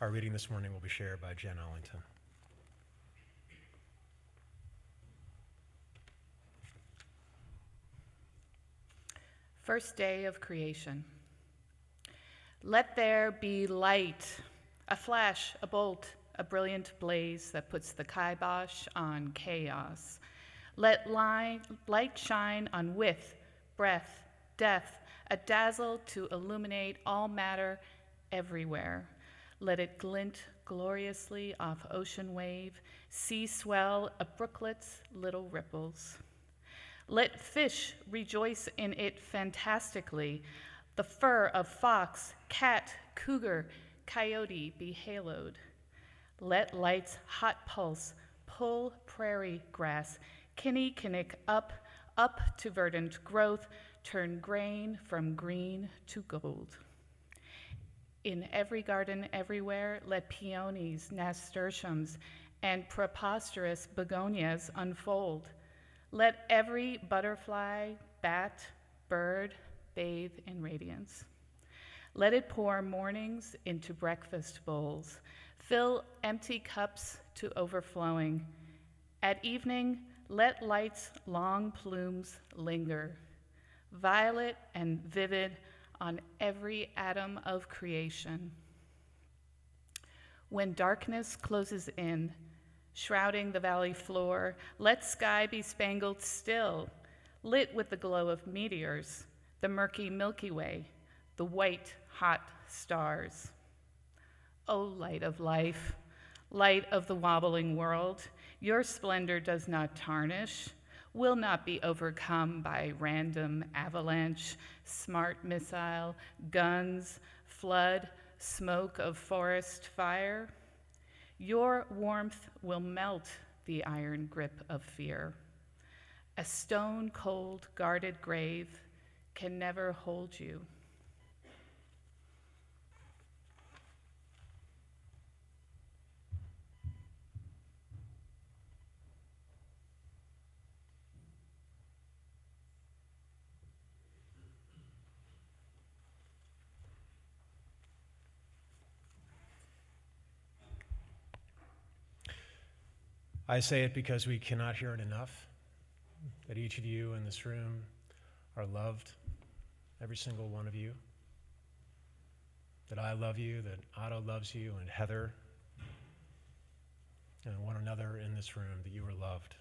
Our reading this morning will be shared by Jen Ellington. First day of creation. Let there be light, a flash, a bolt, a brilliant blaze that puts the kibosh on chaos. Let light, light shine on width, breadth, depth, a dazzle to illuminate all matter everywhere. Let it glint gloriously off ocean wave, sea swell, a brooklet's little ripples. Let fish rejoice in it fantastically, the fur of fox, cat, cougar, coyote be haloed. Let light's hot pulse pull prairie grass, kinnikinnick up, up to verdant growth, turn grain from green to gold. In every garden everywhere, let peonies, nasturtiums, and preposterous begonias unfold. Let every butterfly, bat, bird bathe in radiance. Let it pour mornings into breakfast bowls, fill empty cups to overflowing. At evening, let light's long plumes linger, violet and vivid on every atom of creation. When darkness closes in, shrouding the valley floor, let sky be spangled still, lit with the glow of meteors, the murky Milky Way, the white, hot stars. O oh, light of life, light of the wobbling world, your splendor does not tarnish, will not be overcome by random avalanche, smart missile, guns, flood, smoke of forest fire. Your warmth will melt the iron grip of fear. A stone cold, guarded grave can never hold you. I say it because we cannot hear it enough that each of you in this room are loved, every single one of you. That I love you, that Otto loves you, and Heather, and one another in this room, that you are loved.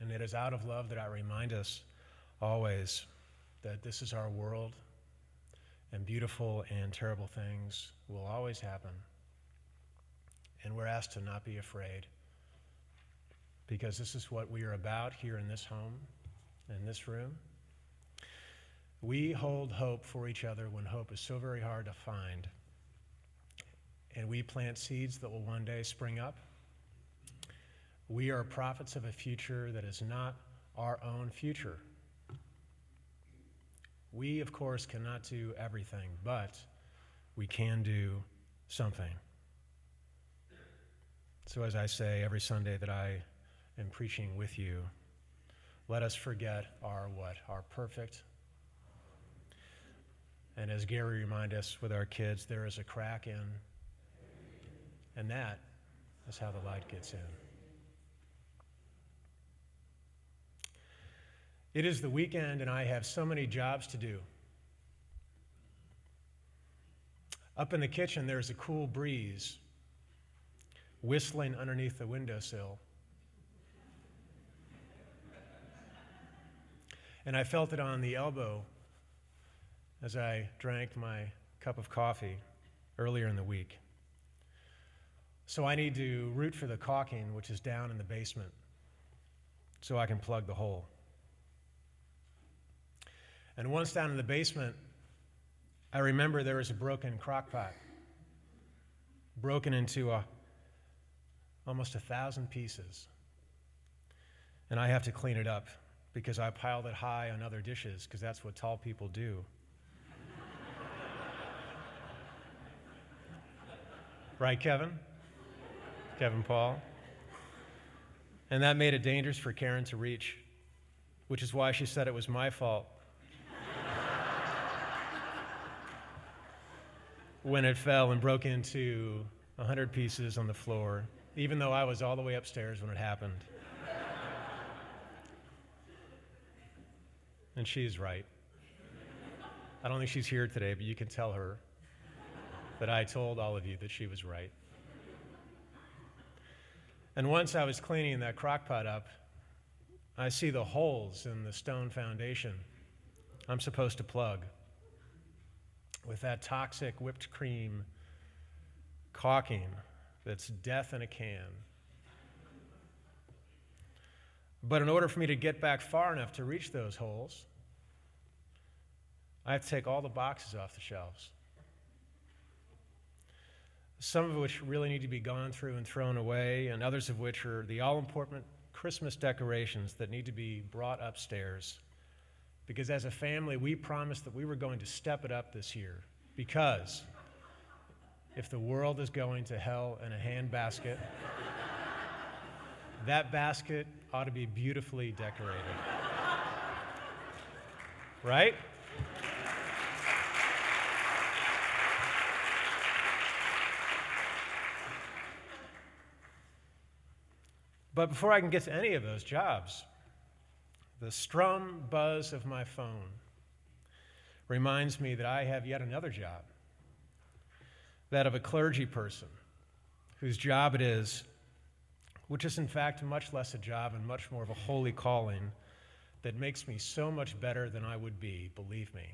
And it is out of love that I remind us always that this is our world, and beautiful and terrible things will always happen. And we're asked to not be afraid because this is what we are about here in this home, in this room. We hold hope for each other when hope is so very hard to find. And we plant seeds that will one day spring up. We are prophets of a future that is not our own future. We, of course, cannot do everything, but we can do something. So, as I say every Sunday that I and preaching with you, let us forget our what? Our perfect. And as Gary reminded us with our kids, there is a crack in, and that is how the light gets in. It is the weekend, and I have so many jobs to do. Up in the kitchen, there's a cool breeze whistling underneath the windowsill. And I felt it on the elbow as I drank my cup of coffee earlier in the week. So I need to root for the caulking, which is down in the basement, so I can plug the hole. And once down in the basement, I remember there was a broken crock pot, broken into a, almost a thousand pieces. And I have to clean it up because I piled it high on other dishes because that's what tall people do. right, Kevin? Kevin Paul? And that made it dangerous for Karen to reach, which is why she said it was my fault. when it fell and broke into a hundred pieces on the floor, even though I was all the way upstairs when it happened. And she's right. I don't think she's here today, but you can tell her that I told all of you that she was right. And once I was cleaning that crock pot up, I see the holes in the stone foundation I'm supposed to plug with that toxic whipped cream caulking that's death in a can. But in order for me to get back far enough to reach those holes, I have to take all the boxes off the shelves. Some of which really need to be gone through and thrown away, and others of which are the all important Christmas decorations that need to be brought upstairs. Because as a family, we promised that we were going to step it up this year. Because if the world is going to hell in a handbasket, that basket ought to be beautifully decorated. Right? But before I can get to any of those jobs, the strum buzz of my phone reminds me that I have yet another job that of a clergy person whose job it is, which is in fact much less a job and much more of a holy calling that makes me so much better than I would be, believe me.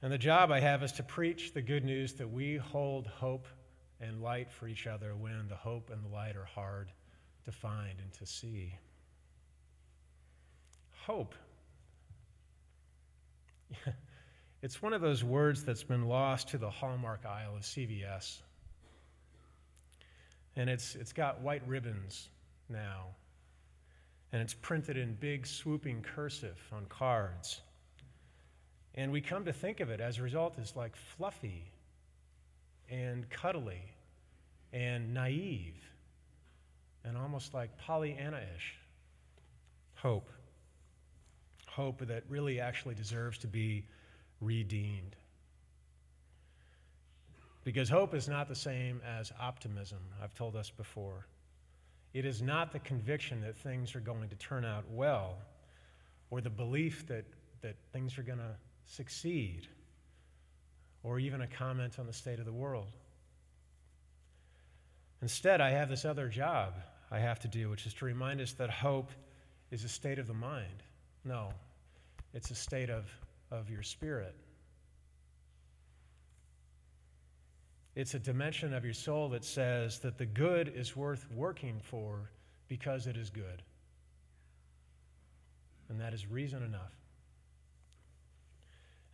And the job I have is to preach the good news that we hold hope and light for each other when the hope and the light are hard to find and to see. Hope. it's one of those words that's been lost to the hallmark aisle of CVS. And it's, it's got white ribbons now. And it's printed in big, swooping cursive on cards. And we come to think of it as a result as like fluffy and cuddly and naive and almost like Pollyanna ish. Hope. Hope that really actually deserves to be redeemed. Because hope is not the same as optimism, I've told us before. It is not the conviction that things are going to turn out well or the belief that, that things are going to succeed or even a comment on the state of the world. Instead, I have this other job I have to do, which is to remind us that hope is a state of the mind. No, it's a state of, of your spirit. It's a dimension of your soul that says that the good is worth working for because it is good. And that is reason enough.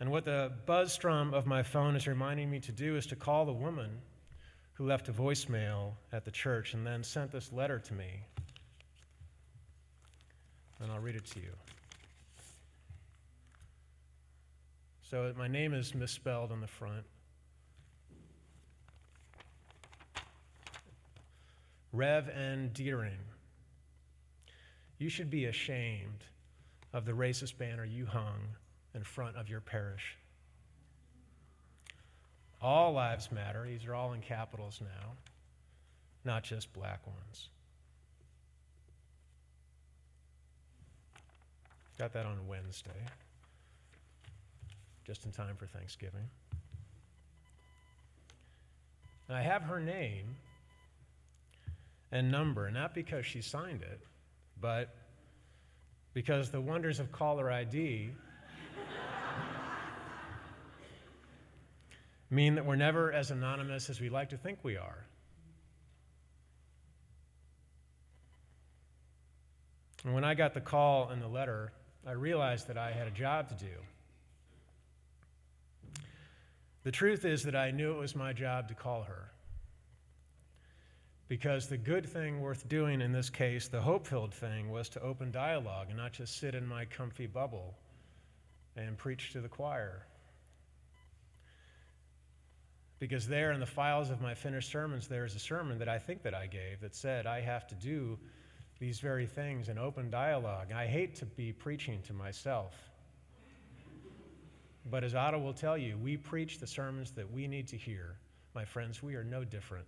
And what the buzz strum of my phone is reminding me to do is to call the woman who left a voicemail at the church and then sent this letter to me. And I'll read it to you. So my name is misspelled on the front. Rev N. Deering. You should be ashamed of the racist banner you hung in front of your parish. All lives matter. These are all in capitals now, not just black ones. Got that on Wednesday, just in time for Thanksgiving. And I have her name and number, not because she signed it, but because the wonders of caller ID mean that we're never as anonymous as we like to think we are. And when I got the call and the letter, I realized that I had a job to do. The truth is that I knew it was my job to call her. Because the good thing worth doing in this case, the hope filled thing, was to open dialogue and not just sit in my comfy bubble and preach to the choir. Because there in the files of my finished sermons, there's a sermon that I think that I gave that said, I have to do these very things in open dialogue. I hate to be preaching to myself. But as Otto will tell you, we preach the sermons that we need to hear. My friends, we are no different.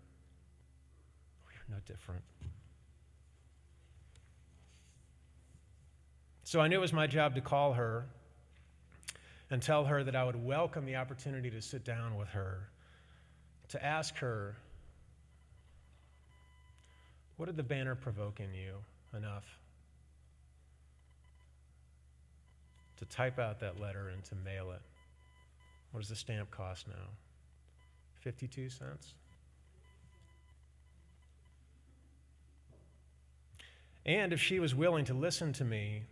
We are no different. So I knew it was my job to call her and tell her that I would welcome the opportunity to sit down with her, to ask her, What did the banner provoke in you enough to type out that letter and to mail it? What does the stamp cost now? 52 cents? And if she was willing to listen to me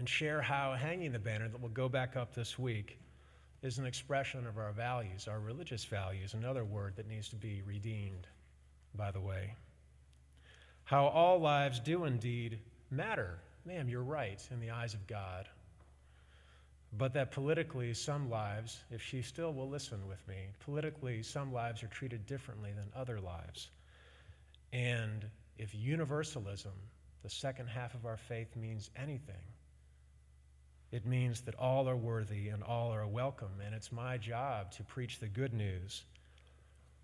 and share how hanging the banner that will go back up this week is an expression of our values, our religious values, another word that needs to be redeemed, by the way. How all lives do indeed matter. Ma'am, you're right in the eyes of God. But that politically, some lives, if she still will listen with me, politically, some lives are treated differently than other lives. And if universalism, the second half of our faith, means anything, it means that all are worthy and all are welcome. And it's my job to preach the good news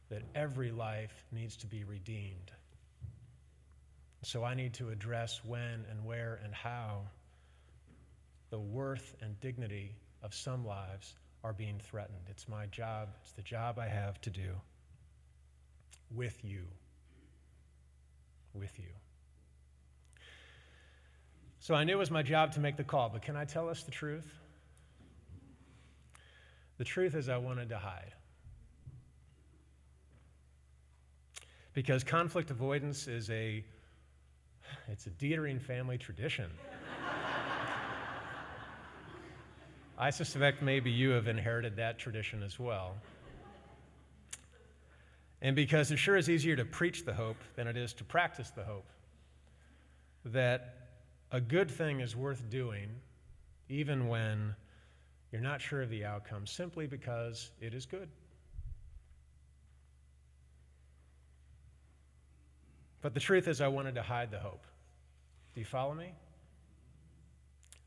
that every life needs to be redeemed. So I need to address when and where and how the worth and dignity of some lives are being threatened. It's my job, it's the job I have to do with you. With you. So I knew it was my job to make the call, but can I tell us the truth? The truth is, I wanted to hide. Because conflict avoidance is a it's a Detering family tradition. I suspect maybe you have inherited that tradition as well. And because it sure is easier to preach the hope than it is to practice the hope, that a good thing is worth doing even when you're not sure of the outcome, simply because it is good. But the truth is, I wanted to hide the hope. Do you follow me?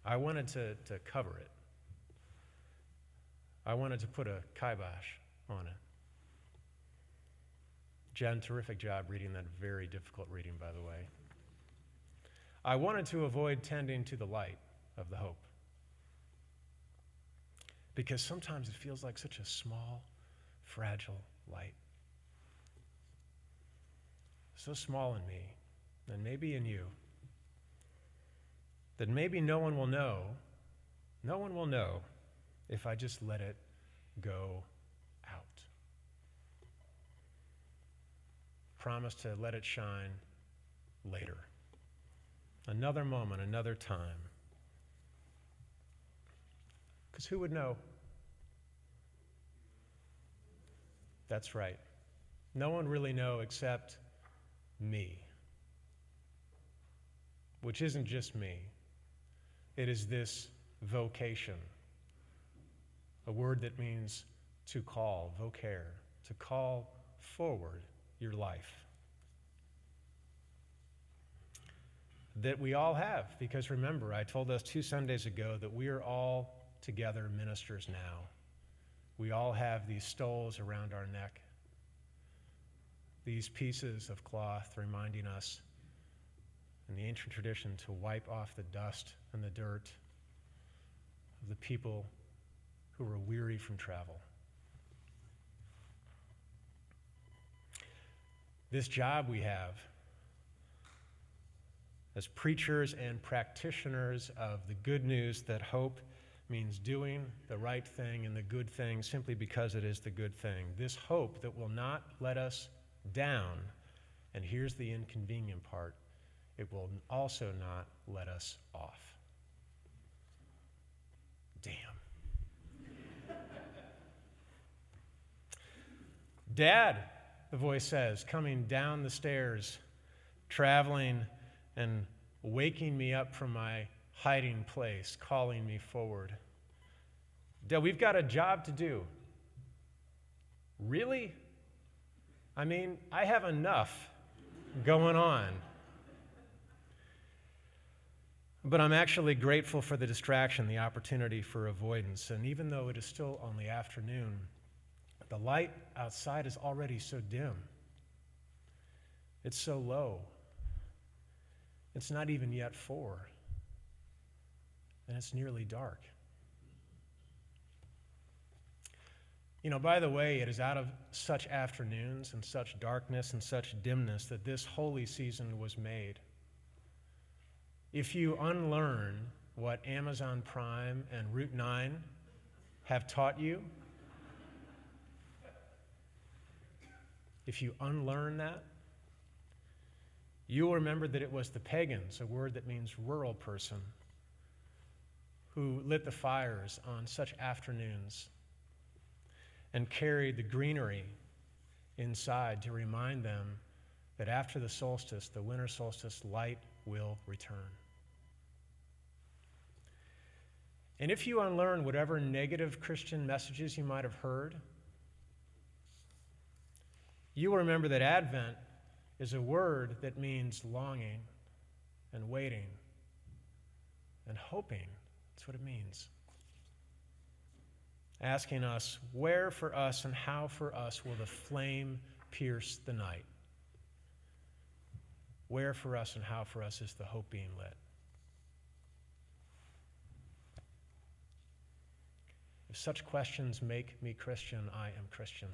I wanted to, to cover it. I wanted to put a kibosh on it. Jen, terrific job reading that very difficult reading, by the way. I wanted to avoid tending to the light of the hope. Because sometimes it feels like such a small, fragile light. So small in me, and maybe in you, that maybe no one will know, no one will know if I just let it go out. Promise to let it shine later. Another moment, another time. Because who would know? That's right. No one really know except me. Which isn't just me. It is this vocation a word that means to call, vocare, to call forward your life. That we all have, because remember, I told us two Sundays ago that we are all together ministers now. We all have these stoles around our neck, these pieces of cloth reminding us in the ancient tradition to wipe off the dust and the dirt of the people who are weary from travel. This job we have as preachers and practitioners of the good news that hope means doing the right thing and the good thing simply because it is the good thing. This hope that will not let us down, and here's the inconvenient part it will also not let us off. Damn. Dad, the voice says, coming down the stairs, traveling and waking me up from my hiding place, calling me forward. Dad, we've got a job to do. Really? I mean, I have enough going on. But I'm actually grateful for the distraction, the opportunity for avoidance. And even though it is still only afternoon, the light outside is already so dim. It's so low. It's not even yet four. And it's nearly dark. You know, by the way, it is out of such afternoons and such darkness and such dimness that this holy season was made. If you unlearn what Amazon Prime and Route 9 have taught you, if you unlearn that, you will remember that it was the pagans, a word that means rural person, who lit the fires on such afternoons and carried the greenery inside to remind them that after the solstice, the winter solstice, light will return. And if you unlearn whatever negative Christian messages you might have heard, you will remember that Advent is a word that means longing and waiting and hoping. That's what it means. Asking us, where for us and how for us will the flame pierce the night? Where for us and how for us is the hope being lit? If such questions make me Christian, I am Christian.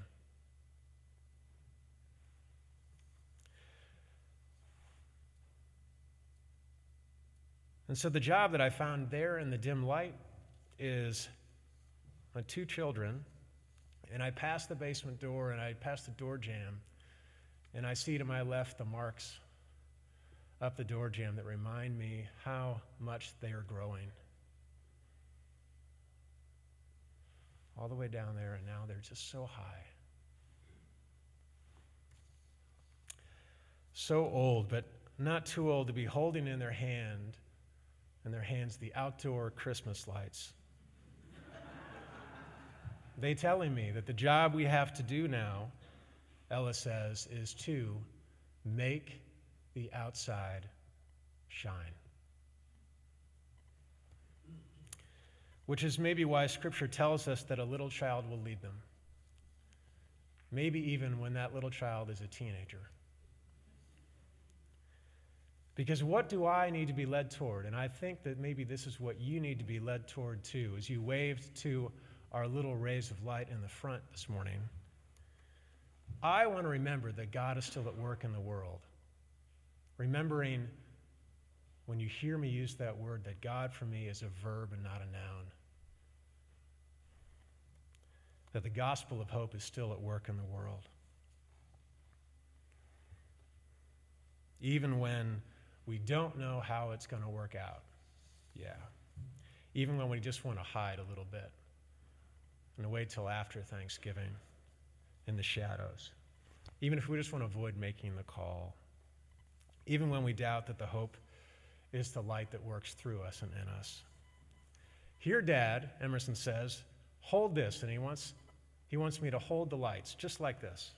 And so the job that I found there in the dim light is my two children, and I pass the basement door and I pass the door jamb, and I see to my left the marks up the door jamb that remind me how much they are growing. all the way down there, and now they're just so high. So old, but not too old to be holding in their hand, in their hands, the outdoor Christmas lights. they telling me that the job we have to do now, Ella says, is to make the outside shine. which is maybe why Scripture tells us that a little child will lead them. Maybe even when that little child is a teenager. Because what do I need to be led toward? And I think that maybe this is what you need to be led toward too, as you waved to our little rays of light in the front this morning. I want to remember that God is still at work in the world. Remembering when you hear me use that word, that God for me is a verb and not a noun. That the gospel of hope is still at work in the world. Even when we don't know how it's going to work out. Yeah. Even when we just want to hide a little bit and wait till after Thanksgiving in the shadows. Even if we just want to avoid making the call. Even when we doubt that the hope is the light that works through us and in us. Here, Dad, Emerson says, hold this, and he wants, he wants me to hold the lights, just like this.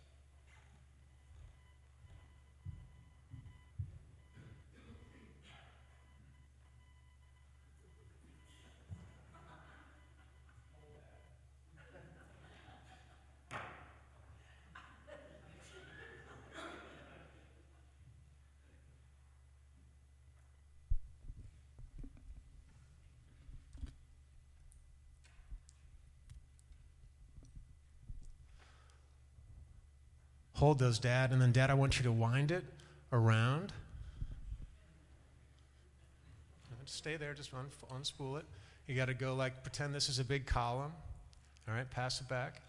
Hold those, Dad. And then, Dad, I want you to wind it around. Stay there, just un- unspool it. You got to go like pretend this is a big column. All right, pass it back.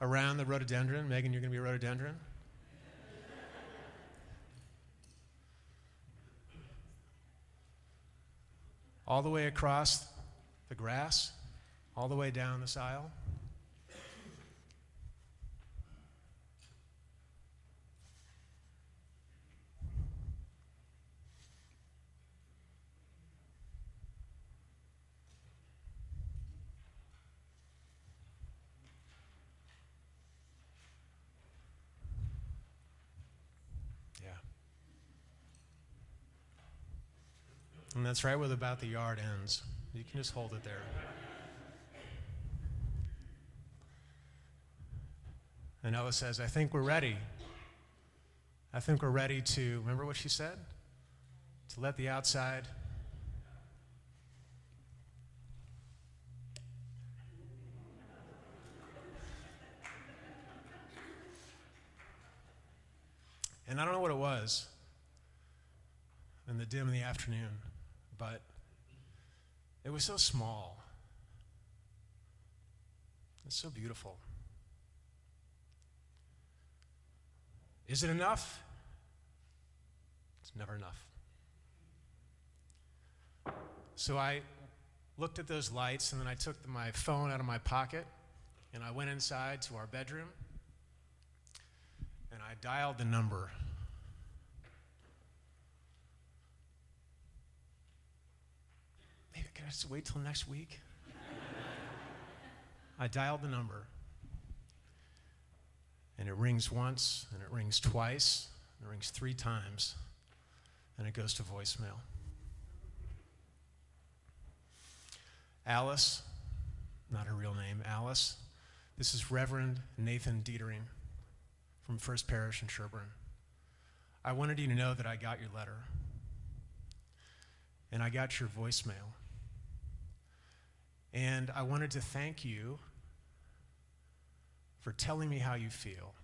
Around the rhododendron. Megan, you're going to be a rhododendron. all the way across the grass, all the way down this aisle. And that's right where about the yard ends. You can just hold it there. And Ella says, I think we're ready. I think we're ready to, remember what she said? To let the outside And I don't know what it was in the dim of the afternoon, but it was so small. It's so beautiful. Is it enough? It's never enough. So I looked at those lights and then I took my phone out of my pocket and I went inside to our bedroom and I dialed the number. Can I just wait till next week? I dialed the number. And it rings once, and it rings twice, and it rings three times, and it goes to voicemail. Alice, not her real name, Alice. This is Reverend Nathan Detering from First Parish in Sherborn. I wanted you to know that I got your letter and I got your voicemail. And I wanted to thank you for telling me how you feel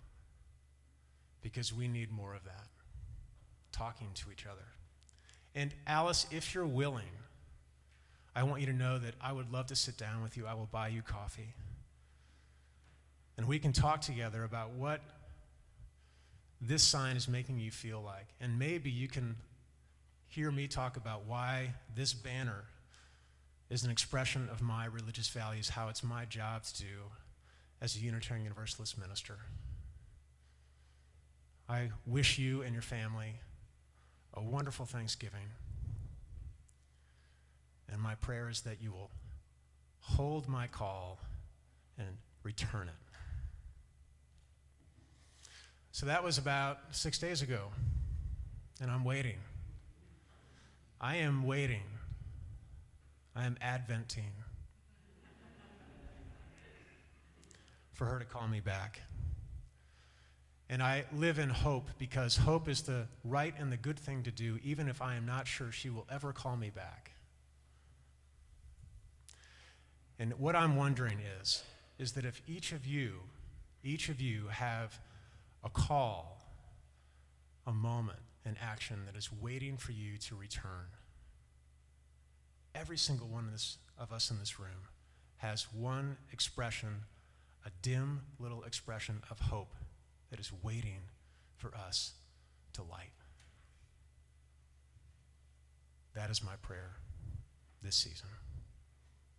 because we need more of that, talking to each other. And Alice, if you're willing, I want you to know that I would love to sit down with you. I will buy you coffee. And we can talk together about what this sign is making you feel like. And maybe you can hear me talk about why this banner is an expression of my religious values, how it's my job to do as a Unitarian Universalist minister. I wish you and your family a wonderful Thanksgiving. And my prayer is that you will hold my call and return it. So that was about six days ago, and I'm waiting. I am waiting. I am adventing for her to call me back. And I live in hope because hope is the right and the good thing to do, even if I am not sure she will ever call me back. And what I'm wondering is, is that if each of you, each of you have a call, a moment, an action that is waiting for you to return. Every single one of, this, of us in this room has one expression, a dim little expression of hope that is waiting for us to light. That is my prayer this season.